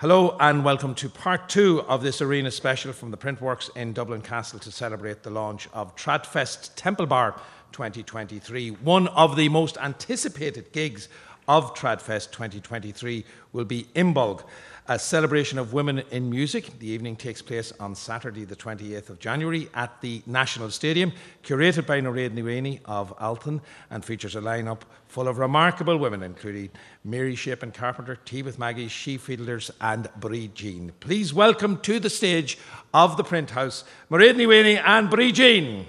Hello and welcome to part two of this arena special from the Printworks in Dublin Castle to celebrate the launch of Tradfest Temple Bar 2023. One of the most anticipated gigs of Tradfest 2023 will be Imbolc, a celebration of women in music. The evening takes place on Saturday, the 28th of January, at the National Stadium, curated by Mairead Ní of Alton, and features a lineup full of remarkable women, including Mary Chapin Carpenter, Tea with Maggie, She Fiddlers, and Brí Jean. Please welcome to the stage of the Print House, Mairead Ní and Brí Jean.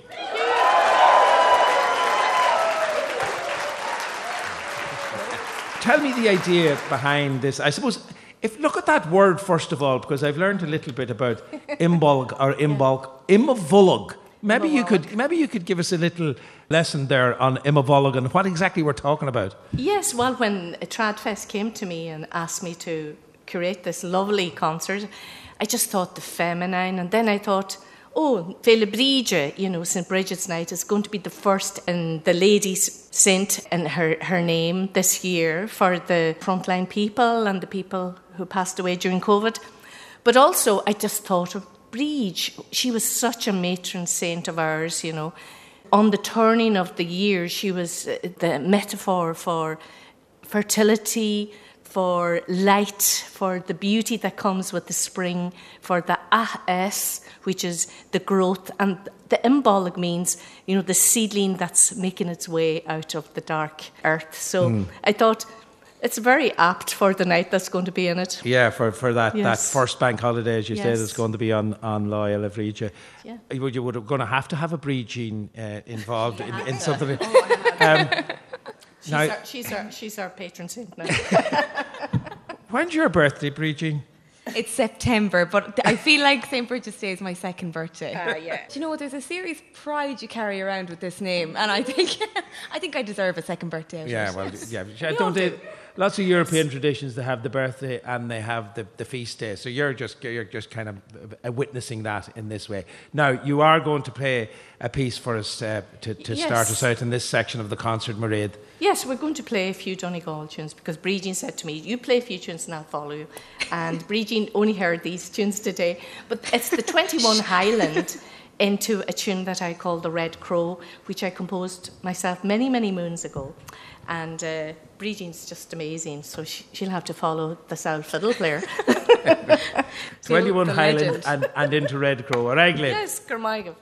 Tell me the idea behind this. I suppose if look at that word first of all, because I've learned a little bit about imbolg or imbolg, imavulog. Maybe you could maybe you could give us a little lesson there on imavulog and what exactly we're talking about. Yes, well, when Tradfest came to me and asked me to create this lovely concert, I just thought the feminine, and then I thought oh, Bridget, you know, St. Bridget's Night is going to be the first in the ladies' saint in her, her name this year for the frontline people and the people who passed away during COVID. But also, I just thought of Bridge. She was such a matron saint of ours, you know. On the turning of the year, she was uh, the metaphor for fertility, for light, for the beauty that comes with the spring, for the ahs, which is the growth, and the imbolg means, you know, the seedling that's making its way out of the dark earth. So mm. I thought it's very apt for the night that's going to be in it. Yeah, for, for that, yes. that first bank holiday, as you yes. said, is going to be on, on Loyal of Regis. Yeah. You, you would going to have to have a Brí Jean uh, involved in, in something. Oh, um, she's, now, our, she's, our, she's our patron saint now. When's your birthday, Brí Jean? It's September, but I feel like St. Bridget's Day is my second birthday. Ah, uh, yeah. Do you know what? There's a serious pride you carry around with this name, and I think I think I deserve a second birthday. yeah, well, yeah. Don't they, lots of European traditions they have the birthday and they have the, the feast day. So you're just you're just kind of uh, witnessing that in this way. Now you are going to play a piece for us uh, to, to yes. start us out in this section of the concert, Mairead. Yes, we're going to play a few Donegal tunes because Brí said to me, "You play a few tunes and I'll follow you." And Brí only heard these tunes today, but it's the 21 Highland into a tune that I call the Red Crow, which I composed myself many, many moons ago. And uh, Jean's just amazing, so she, will have to follow the South fiddle player. 21 Highland and, and, into Red Crow. Right, Glenn? Yes, Kermaigav.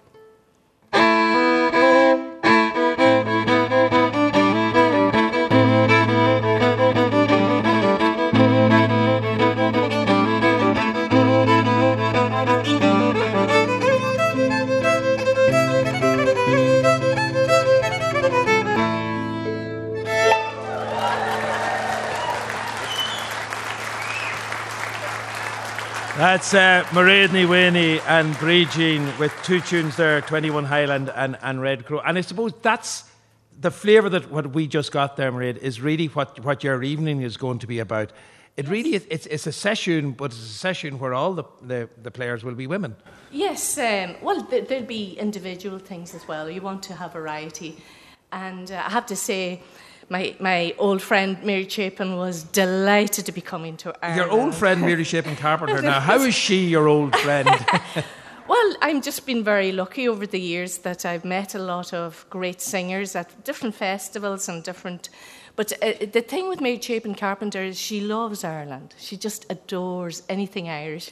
That's uh, Mairead and Brí Jean with two tunes there, 21 Highland and, and Red Crow. And I suppose that's the flavour that what we just got there, Mairead, is really what, what your evening is going to be about. It really is, it's, it's a session, but it's a session where all the, the, the players will be women. Yes, um, well, there'll be individual things as well. You want to have variety. And uh, I have to say, my, my old friend Mary Chapin was delighted to be coming to Ireland. Your old friend Mary Chapin Carpenter. now, how is she your old friend? well, I've just been very lucky over the years that I've met a lot of great singers at different festivals and different. But uh, the thing with Mary Chapin Carpenter is she loves Ireland. She just adores anything Irish.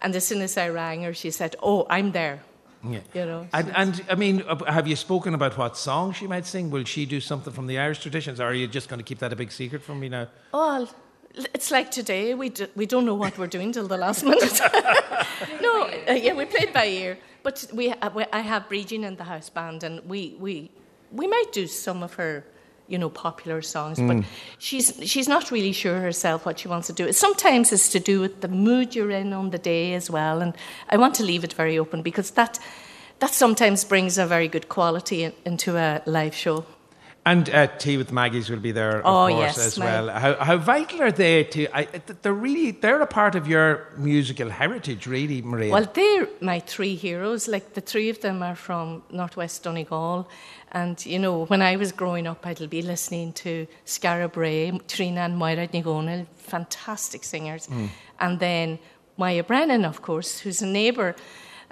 And as soon as I rang her, she said, "Oh, I'm there. Yeah. You know. And, and, I mean, have you spoken about what song she might sing? Will she do something from the Irish traditions, or are you just going to keep that a big secret from me now? Well, it's like today. We do, we don't know what we're doing till the last minute. no, uh, yeah, we played by ear, but we, uh, we I have Jean in the house band, and we we we might do some of her you know, popular songs. Mm. But she's she's not really sure herself what she wants to do. It sometimes it's to do with the mood you're in on the day as well. And I want to leave it very open because that that sometimes brings a very good quality in, into a live show. And uh, Tea with Maggie's will be there, of oh, course, yes, as well. How, how vital are they to? I, they're really they're a part of your musical heritage, really, Maria. Well, they're my three heroes. Like the three of them are from Northwest Donegal, and you know, when I was growing up, I'd be listening to Skara Brae, Tríona and Maighread Ní Dhomhnaill, fantastic singers. Mm. And then Moya Brennan, of course, who's a neighbour.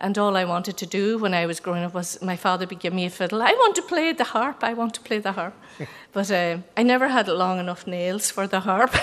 And all I wanted to do when I was growing up was my father would give me a fiddle. I want to play the harp. I want to play the harp. but uh, I never had long enough nails for the harp.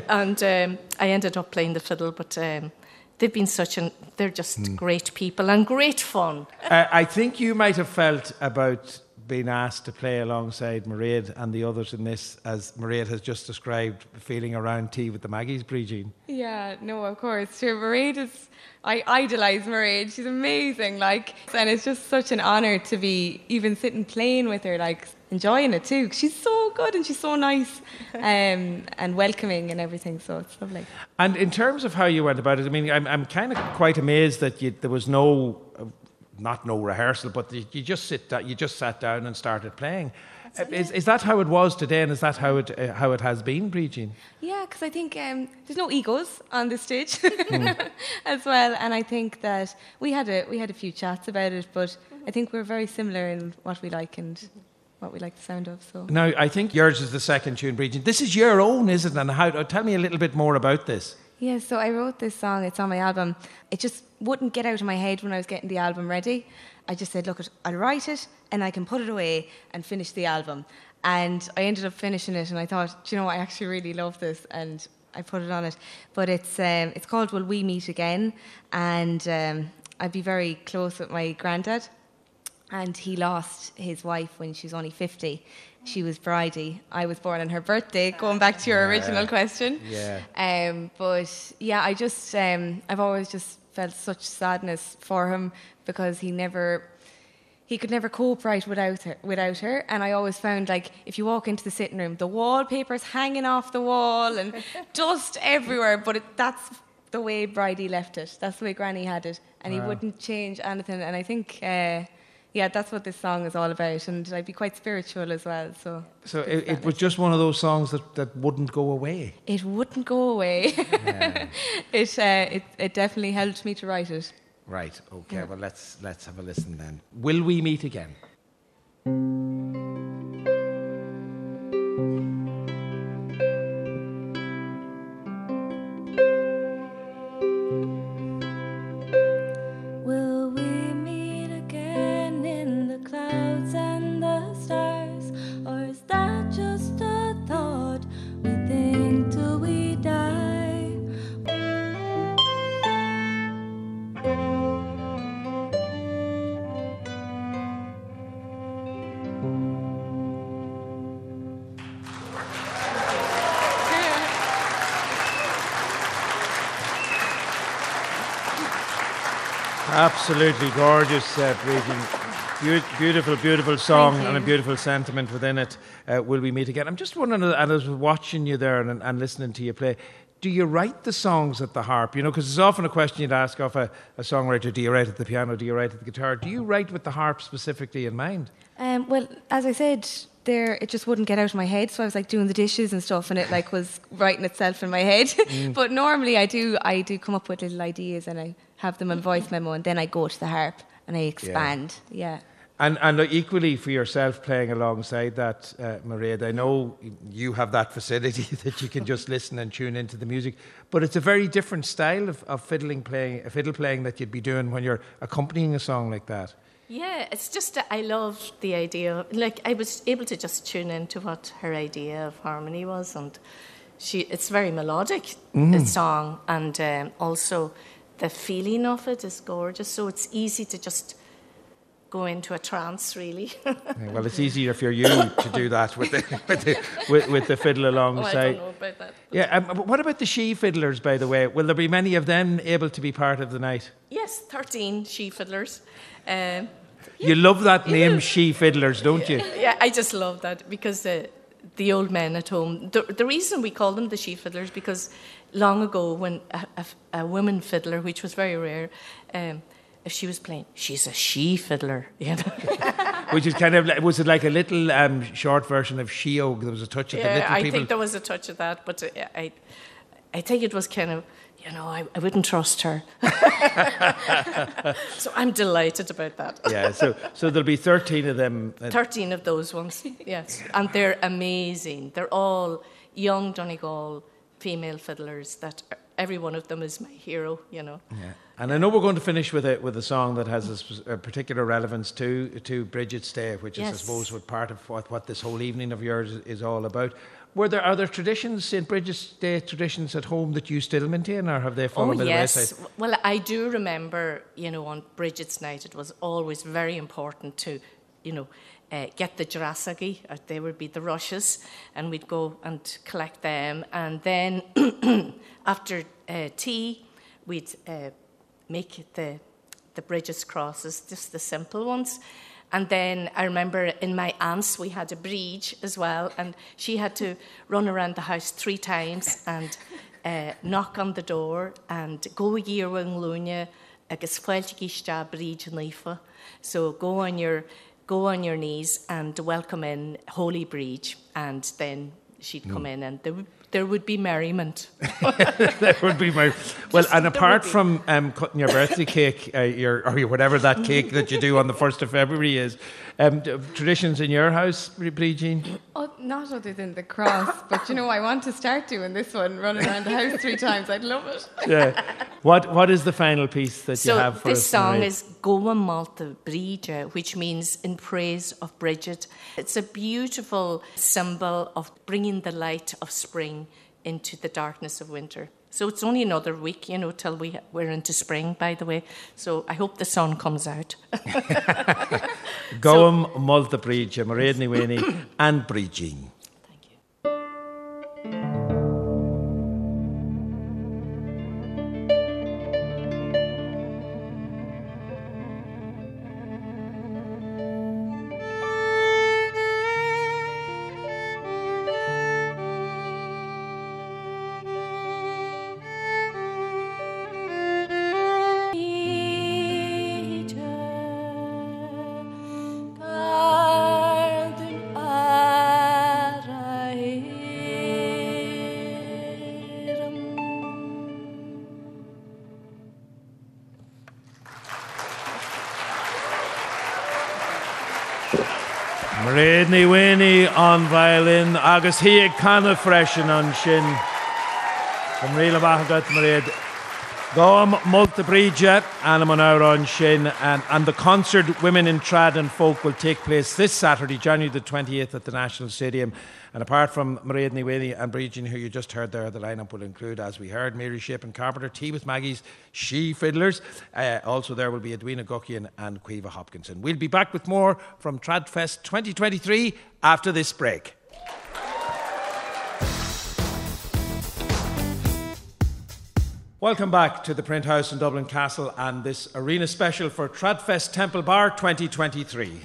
and um, I ended up playing the fiddle. But um, they've been such an, they're just mm. great people and great fun. Uh, I think you might have felt about been asked to play alongside Mairead and the others in this, as Mairead has just described, feeling around tea with the Maggies, Brigitte. Yeah, no, of course. Sure, Mairead is, I idolise Mairead. She's amazing, like, and it's just such an honour to be even sitting playing with her, like, enjoying it too. She's so good and she's so nice um, and welcoming and everything, so it's lovely. And in terms of how you went about it, I mean, I'm, I'm kind of quite amazed that you, there was no not no rehearsal, but you just sit down, you just sat down and started playing. Is, is that how it was today, and is that how it uh, how it has been, Brigitte? Yeah, because I think um, there's no egos on the stage mm. as well, and I think that we had a we had a few chats about it, but I think we're very similar in what we like and what we like the sound of. So now I think yours is the second tune, Brigitte. This is your own, isn't it? And how? Tell me a little bit more about this. Yeah, so I wrote this song. It's on my album. It just wouldn't get out of my head when I was getting the album ready. I just said, look, I'll write it and I can put it away and finish the album. And I ended up finishing it, and I thought, you know, I actually really love this, and I put it on it. But it's um, it's called "Will We Meet Again," and um, I'd be very close with my granddad, and he lost his wife when she was only fifty. She was Bridie. I was born on her birthday. Going back to your yeah. original question, yeah. Um, but yeah, I just um, I've always just felt such sadness for him because he never he could never cope right without her without her and I always found like if you walk into the sitting room the wallpaper's hanging off the wall and dust everywhere but it, that's the way Bridie left it that's the way Granny had it and wow. he wouldn't change anything and I think uh, yeah, that's what this song is all about, and I'd be quite spiritual as well. So, so it, it was just one of those songs that, that wouldn't go away. It wouldn't go away. Yeah. it, uh, it it definitely helped me to write it. Right. Okay. Yeah. Well, let's let's have a listen then. Will we meet again? Absolutely gorgeous, uh, Be- beautiful, beautiful song and a beautiful sentiment within it. Uh, will we meet again? I'm just wondering, and I was watching you there and, and listening to you play, do you write the songs at the harp? You know, because it's often a question you'd ask of a, a, songwriter do you write at the piano, do you write at the guitar? Do you write with the harp specifically in mind? Um, well, as I said, there it just wouldn't get out of my head so i was like doing the dishes and stuff and it like was writing itself in my head mm. but normally i do i do come up with little ideas and i have them on voice memo, and then I go to the harp and I expand. Yeah. yeah. And, and equally for yourself playing alongside that, uh, Mairead, I know you have that facility that you can just listen and tune into the music, but it's a very different style of, of fiddling playing, a fiddle playing that you'd be doing when you're accompanying a song like that. Yeah, it's just I love the idea. Like I was able to just tune into what her idea of harmony was, and she it's very melodic mm. song, and um, also the feeling of it is gorgeous. So it's easy to just go into a trance, really. yeah, well, it's easier for you to do that with the, with the, with, with the fiddle alongside. Oh, I don't know about that. Yeah, um, what about the she fiddlers, by the way? Will there be many of them able to be part of the night? Yes, 13 she fiddlers. Um, you love that name, she fiddlers, don't you? Yeah, I just love that because the, the old men at home, the, the reason we call them the she fiddlers because long ago when a, a, a woman fiddler, which was very rare, um, if she was playing, she's a she fiddler, you know. which is kind of was it like a little um, short version of she sheog? There was a touch of yeah, the little I people. think there was a touch of that, but uh, I, I think it was kind of. You know, I, I wouldn't trust her. so I'm delighted about that. yeah, so so there'll be 13 of them. 13 of those ones, yes. And they're amazing. They're all young Donegal female fiddlers that every one of them is my hero, you know. Yeah. And I know we're going to finish with a with a song that has a, a particular relevance to to Bridget's Day, which is, I Yes. suppose, what part of what, what this whole evening of yours is all about. Were there are there traditions, St Bridget's Day traditions at home that you still maintain, or have they fallen Oh by the yes. wayside? Well, I do remember, you know, on Bridget's night, it was always very important to, you know, uh, get the Jurassagi. Uh, they would be the rushes, and we'd go and collect them. And then after uh, tea, we'd uh, make the the Bridget's crosses, just the simple ones. And then I remember in my aunt's we had a bridge as well, and she had to run around the house three times and uh, knock on the door and go year yearwing lúne agus foiilteigiste bridge and leifa. So go on your go on your knees and welcome in Holy Bridge, and then she'd come in and there would, there would be merriment. that would be my well. Just- And apart from um, cutting your birthday cake, uh, your or your- whatever that cake that you do on the first of February is, um, d- traditions in your house, Brie Jean? Oh, not other than the cross, but you know, I want to start doing this one, running around the house three times. I'd love it. Yeah. What What is the final piece that So you have for this us? song tonight? is Gabhaim Molta Bríde, which means in praise of Bridget. It's a beautiful symbol of bringing the light of spring into the darkness of winter. So it's only another week, you know, till we we're into spring. By the way, so I hope the sun comes out. Gabhaim Molta Bríde, Mairead Ní Mhaonaigh, and Brie Mairead Ní Mhaonaigh on violin, agus hiag canna freisin on shin. From Rila Bahagat Mairead. Gabhaim Molta Bríde, and shin. And, and the concert Women in Trad and Folk will take place this Saturday, January the 28th at the National Stadium. And apart from Mairead Ní Mhaonaigh and Bridget, who you just heard there, the lineup will include, as we heard, Mary Chapin Carpenter, Tea with Maggie's She Fiddlers. Uh, also, there will be Edwina Guckian and Caoimhe Hopkinson. We'll be back with more from Tradfest 2023 after this break. Welcome back to the Print House in Dublin Castle and this arena special for Tradfest Temple Bar 2023.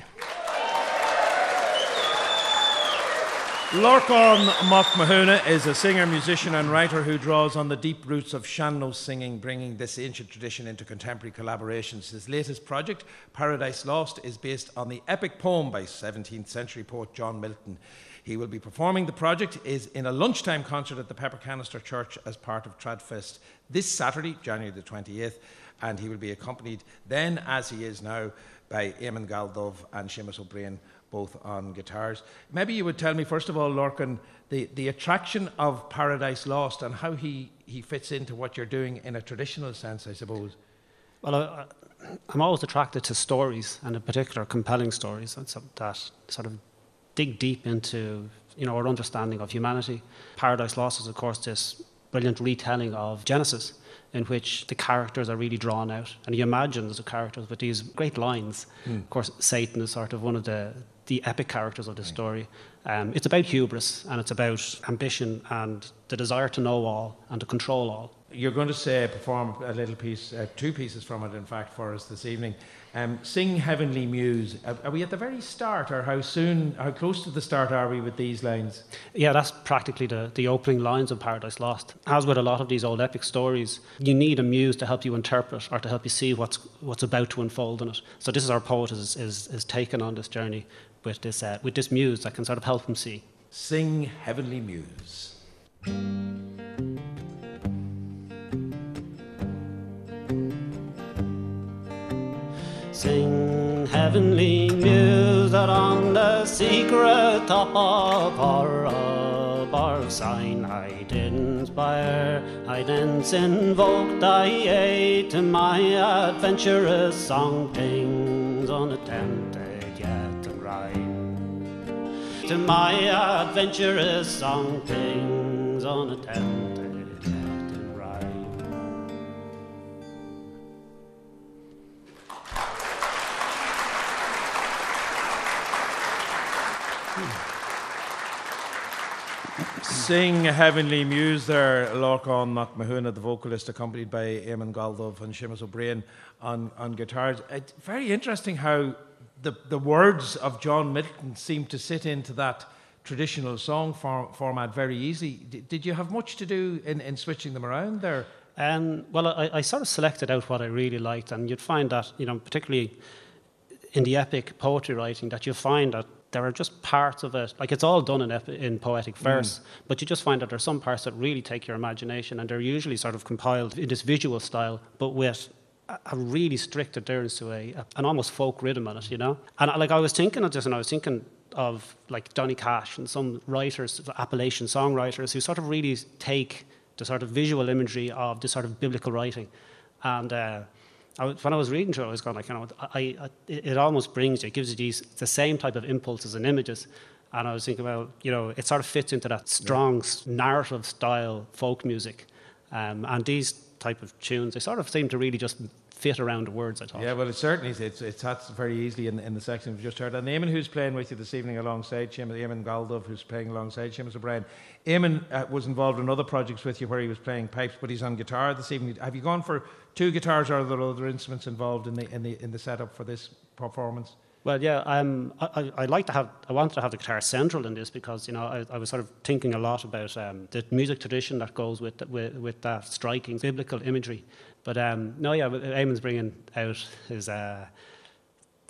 Lorcan Mac Mathúna is a singer, musician, and writer who draws on the deep roots of sean-nós singing, bringing this ancient tradition into contemporary collaborations. His latest project, Paradise Lost, is based on the epic poem by 17th century poet John Milton. He will be performing the project is in a lunchtime concert at the Pepper Canister Church as part of Tradfest this Saturday, January the 28th, and he will be accompanied then, as he is now, by Eamon Galldubh and Seamus O'Brien, both on guitars. Maybe you would tell me, first of all, Lorcan, the, the attraction of Paradise Lost and how he, he fits into what you're doing in a traditional sense, I suppose. Well, I, I'm always attracted to stories, and in particular, compelling stories that sort of dig deep into you know our understanding of humanity. Paradise Lost is, of course, this brilliant retelling of Genesis, in which the characters are really drawn out, and you imagine the characters with these great lines. Hmm. Of course, Satan is sort of one of the the epic characters of the story. Um, it's about hubris, and it's about ambition and the desire to know all and to control all. You're going to say, perform a little piece, uh, two pieces from it, in fact, for us this evening. Um, Sing Heavenly Muse. Are, are we at the very start, or how soon, how close to the start are we with these lines? Yeah, that's practically the, the opening lines of Paradise Lost. As with a lot of these old epic stories, you need a muse to help you interpret or to help you see what's, what's about to unfold in it. So this is our poet is, is, is taken on this journey with this, uh, with this muse that can sort of help him see. Sing Heavenly Muse. Sing heavenly muse that on the secret top of Paradise or sign I didn't buy I didn't invoke thy aid to my adventurous song things unattempted yet and right to my adventurous song things unattempted Sing Heavenly Muse there, Lorcan Mac Mathúna, the vocalist, accompanied by Eamon Galldubh and Seamus O'Brien on, on guitars. It's very interesting how the, the words of John Middleton seem to sit into that traditional song format very easy. D- did you have much to do in, in switching them around there? Um, well, I, I, sort of selected out what I really liked, and you'd find that, you know, particularly in the epic poetry writing, that you find that there are just parts of it, like it's all done in, in poetic mm. verse, mm. but you just find that there are some parts that really take your imagination, and they're usually sort of compiled in this visual style, but with a, really strict adherence to a, a, an almost folk rhythm on it, you know. And like I was thinking of this, and I was thinking of like Johnny Cash and some writers, Appalachian songwriters, who sort of really take the sort of visual imagery of this sort of biblical writing, and. Uh, I, when I was reading through it, I was going like, you know, I, I, it almost brings you, it gives you these the same type of impulses and images. And I was thinking, well, you know, it sort of fits into that strong yeah. narrative style folk music. Um, and these type of tunes, they sort of seem to really just fit around the words, I thought. Yeah, well, it certainly is. It's, it's that's very easily in, in the section we've just heard. And Eamon, who's playing with you this evening alongside Seamus, Eamon Galldubh, who's playing alongside Seamus O'Brien. Eamon uh, was involved in other projects with you where he was playing pipes, but he's on guitar this evening. Have you gone for two guitars, or are there other instruments involved in the, in the, in the setup for this performance? Well, yeah, um, I, I like to have. I wanted to have the guitar central in this because you know I, I was sort of thinking a lot about um, the music tradition that goes with with, with that striking biblical imagery. But um, no, yeah, Eamon's bringing out his uh,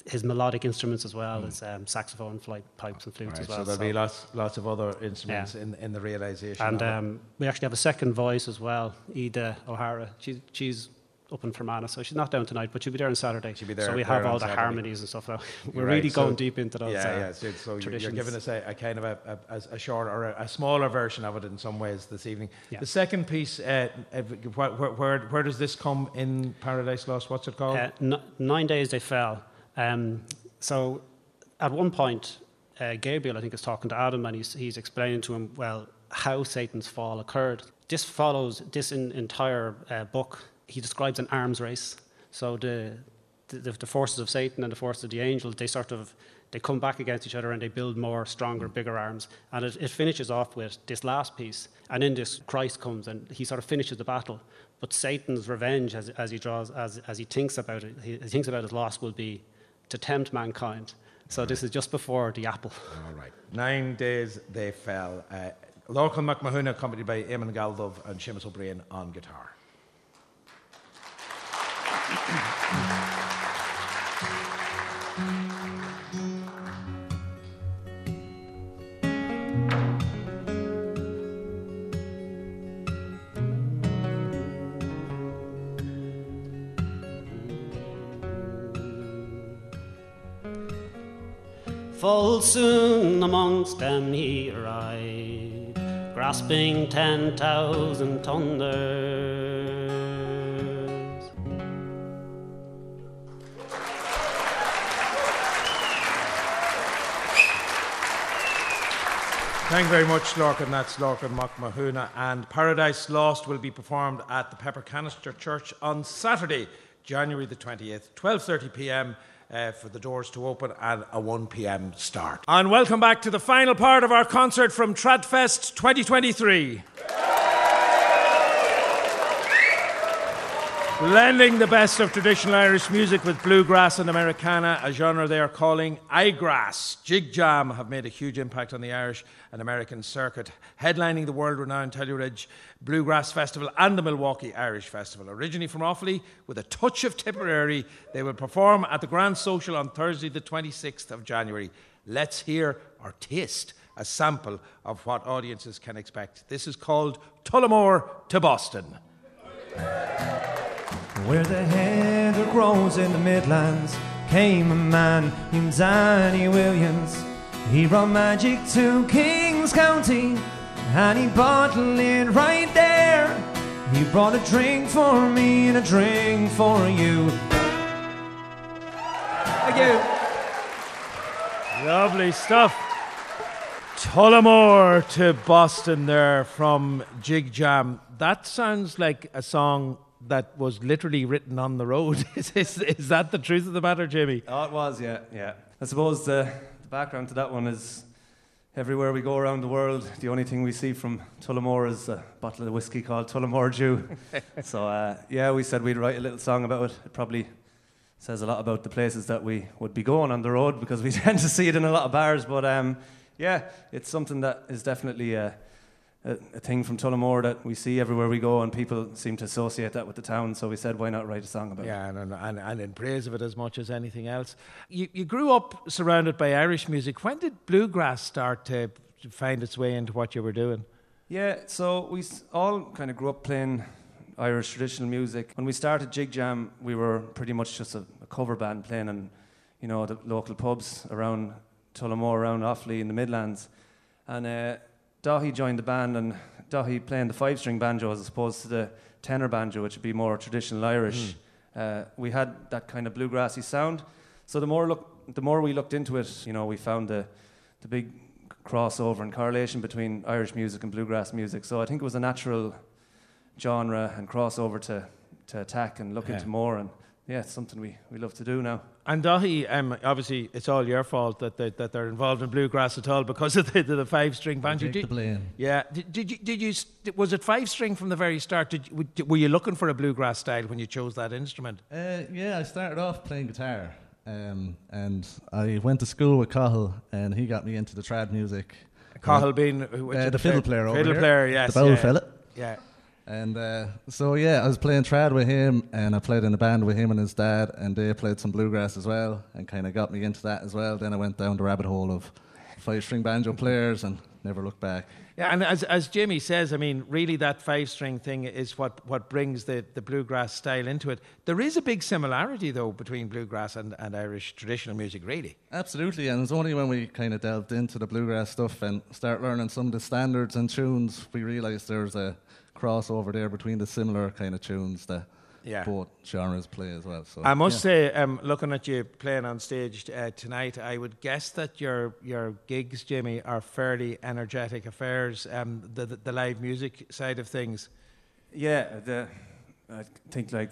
his melodic instruments as well mm. as um, saxophone, flight, pipes, and flutes right, as well. So there'll so. be lots lots of other instruments yeah. in in the realization. And um, we actually have a second voice as well, Ida O'Hara. She's she's up in Fermanagh, so she's not down tonight, but she'll be there on Saturday. She'll be there. So we have all the Saturday. harmonies and stuff. Now. We're right. really going deep into those. Yeah, uh, yeah. So, so you're, giving us a, a kind of a, a, a short or a, smaller version of it in some ways this evening. Yeah. The second piece, uh, uh where, where, where, does this come in Paradise Lost? What's it called? Uh, n- nine days they fell. Um, so at one point, uh, Gabriel, I think, is talking to Adam, and he's, he's explaining to him, well, how Satan's fall occurred. This follows this in, entire uh, book he describes an arms race. So the, the, the forces of Satan and the forces of the angels, they sort of they come back against each other and they build more, stronger, bigger arms. And it, it, finishes off with this last piece. And in this, Christ comes and he sort of finishes the battle. But Satan's revenge, as, as he draws, as, as he thinks about it, he, he thinks about his loss, will be to tempt mankind. So this is just before the apple. All right. Nine days they fell. Uh, Lorcan Mac Mathúna, accompanied by Eamon Galldubh and Seamus O'Brien on guitar. Full soon amongst them he arrived, grasping ten thousand thunders. Thank you very much, Lorcan. That's Lorcan Mahuna. And Paradise Lost will be performed at the Pepper Canister Church on Saturday, January the 28th, 12.30 p.m. Uh, for the doors to open at a 1 p.m. start. And welcome back to the final part of our concert from Tradfest 2023. Blending the best of traditional Irish music with bluegrass and Americana, a genre they are calling iGrass. Jig Jam have made a huge impact on the Irish and American circuit, headlining the world renowned Telluride Bluegrass Festival and the Milwaukee Irish Festival. Originally from Offaly, with a touch of Tipperary, they will perform at the Grand Social on Thursday, the 26th of January. Let's hear or taste a sample of what audiences can expect. This is called Tullamore to Boston. Where the heather grows in the Midlands came a man named Danny Williams. He brought magic to Kings County. and he bottled it right there. He brought a drink for me and a drink for you. Thank you. Lovely stuff. Tullamore to Boston there from Jig Jam. That sounds like a song that was literally written on the road. is, is, is that the truth of the matter, Jamie? Oh, it was, yeah, yeah. I suppose the, the background to that one is everywhere we go around the world, the only thing we see from Tullamore is a bottle of whiskey called Tullamore Dew. so, uh, yeah, we said we'd write a little song about it. It probably says a lot about the places that we would be going on the road because we tend to see it in a lot of bars. But um, yeah, it's something that is definitely a, a, a thing from Tullamore that we see everywhere we go, and people seem to associate that with the town. So we said, why not write a song about it? Yeah, and, and, and in praise of it as much as anything else. You, you grew up surrounded by Irish music. When did bluegrass start to find its way into what you were doing? Yeah, so we all kind of grew up playing Irish traditional music. When we started Jig Jam, we were pretty much just a, a cover band playing in, you know, the local pubs around Tullamore, around Offaly in the Midlands. And uh, Daithí joined the band, and Daithí playing the five-string banjo as opposed to the tenor banjo, which would be more traditional Irish. Uh, we had that kind of bluegrassy sound. So the more look, the more we looked into it, you know, we found the the big crossover and correlation between Irish music and bluegrass music. So I think it was a natural genre and crossover to, to attack and look Yeah. into more. And yeah, it's something we, we love to do now. And Daithí, um, obviously, it's all your fault that, they, that they're involved in bluegrass at all because of the, the, the five string banjo. Take the blame. yeah, did, did you did you was it five string from the very start? Did were you looking for a bluegrass style when you chose that instrument? Uh, yeah, I started off playing guitar, um, and I went to school with Cathal, and he got me into the trad music. Cathal being Uh, the fiddle player over fiddle here. player, yes, the bowl yeah, fella. Yeah, And uh, so yeah, I was playing trad with him, and I played in a band with him and his dad, and they played some bluegrass as well, and kind of got me into that as well. Then I went down the rabbit hole of five-string banjo players, and never looked back. yeah. And as as Jimmy says, I mean, really, that five string thing is what what brings the the bluegrass style into it. There is a big similarity though between bluegrass and, and Irish traditional music, really. Absolutely, and it's only when we kind of delved into the bluegrass stuff and start learning some of the standards and tunes, we realised there's a crossover there between the similar kind of tunes that Yeah. both genres play as well. So I must yeah. say, um, looking at you playing on stage uh, tonight, I would guess that your your gigs, Jimmy, are fairly energetic affairs. Um, the, the the live music side of things. Yeah, the, I think like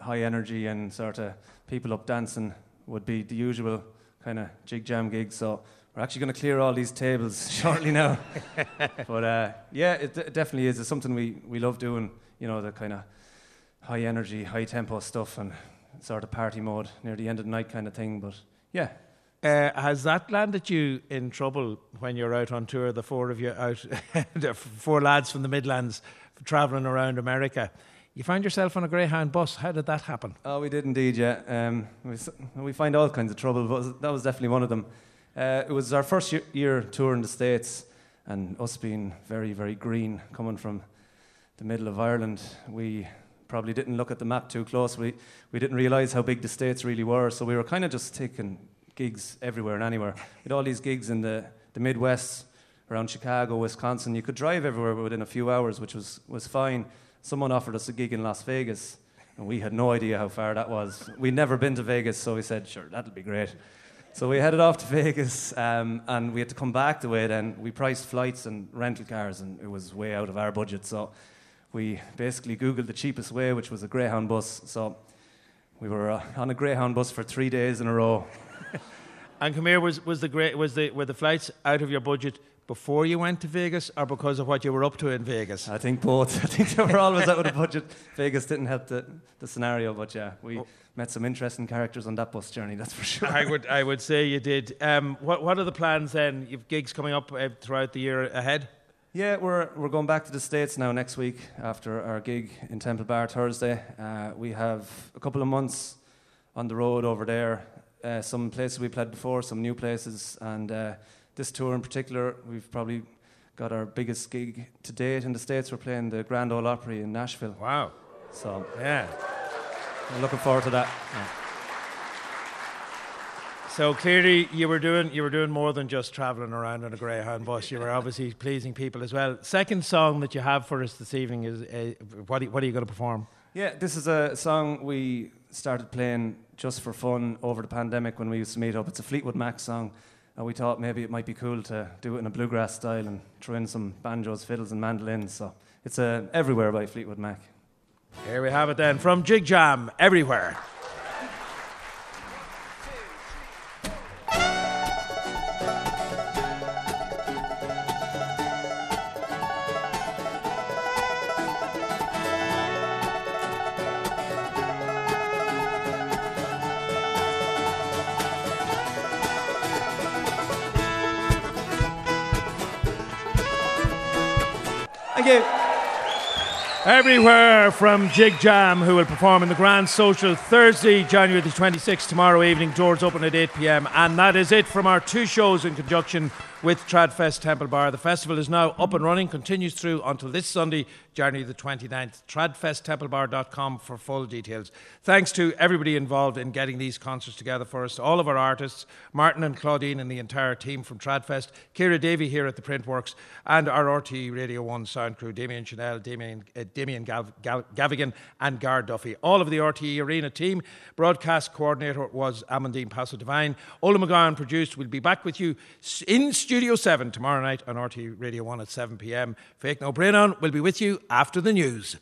high energy and sort of people up dancing would be the usual kind of jig jam gigs. So we're actually going to clear all these tables shortly now. but uh, yeah, it, d- definitely is. It's something we, we love doing, you know, the kind of high energy, high tempo stuff and sort of party mode near the end of the night kind of thing. But yeah, Uh, has that landed you in trouble when you're out on tour? The four of you out, the four lads from the Midlands, traveling around America. You found yourself on a Greyhound bus. How did that happen? Oh, we did indeed, yeah. Um, we, we find all kinds of trouble, but that was definitely one of them. Uh, it was our first year, year tour in the States, and us being very, very green, coming from the middle of Ireland, we probably didn't look at the map too close. We, we didn't realise how big the States really were, so we were kind of just taking gigs everywhere and anywhere. We had all these gigs in the, the Midwest, around Chicago, Wisconsin. You could drive everywhere within a few hours, which was, was fine. Someone offered us a gig in Las Vegas, and we had no idea how far that was. We'd never been to Vegas, so we said, sure, that'll be great. So we headed off to Vegas, um, and we had to come back the way then. We priced flights and rental cars, and it was way out of our budget. So we basically Googled the cheapest way, which was a Greyhound bus. So we were uh, on a Greyhound bus for three days in a row. And come here, was was the great was the were the flights out of your budget before you went to Vegas, or because of what you were up to in Vegas? I think both. I think they were always out of the budget. Vegas didn't help the, the scenario, but yeah, we met some interesting characters on that bus journey, that's for sure. I would I would say you did. Um, what what are the plans then? You've gigs coming up uh, throughout the year ahead. Yeah, we're, we're going back to the States now next week after our gig in Temple Bar Thursday. Uh, we have a couple of months on the road over there. Uh, some places we played before, some new places, and uh, this tour in particular, we've probably got our biggest gig to date in the States. We're playing the Grand Ole Opry in Nashville. Wow. So Yeah. I'm looking forward to that. So clearly, you were doing you were doing more than just travelling around on a greyhound bus. You were obviously pleasing people as well. Second song that you have for us this evening is uh, what, are, what are you going to perform? Yeah, this is a song we started playing just for fun over the pandemic when we used to meet up. It's a Fleetwood Mac song, and we thought maybe it might be cool to do it in a bluegrass style and throw in some banjos, fiddles, and mandolins. So it's uh, Everywhere by Fleetwood Mac. Here we have it then from Jig Jam, Everywhere. Everywhere from Jig Jam, who will perform in the Grand Social Thursday, January the 26th, tomorrow evening. Doors open at 8 pm. And that is it from our two shows in conjunction with Tradfest Temple Bar. The festival is now up and running, continues through until this Sunday, January the 29th. TradfestTempleBar.com for full details. Thanks to everybody involved in getting these concerts together for us, all of our artists, Martin and Claudine and the entire team from Tradfest, Kira Davey here at the Printworks, and our RTÉ Radio 1 sound crew, Damien Chanel, Damien, uh, Damien Gav- Gav- Gavigan, and Gar Duffy. All of the RTE Arena team. Broadcast coordinator was Amandine Paso Divine. Ola McGowan produced. We'll be back with you in Studio 7 tomorrow night on RTÉ Radio 1 at 7 pm. Fake No Brain On will be with you after the news.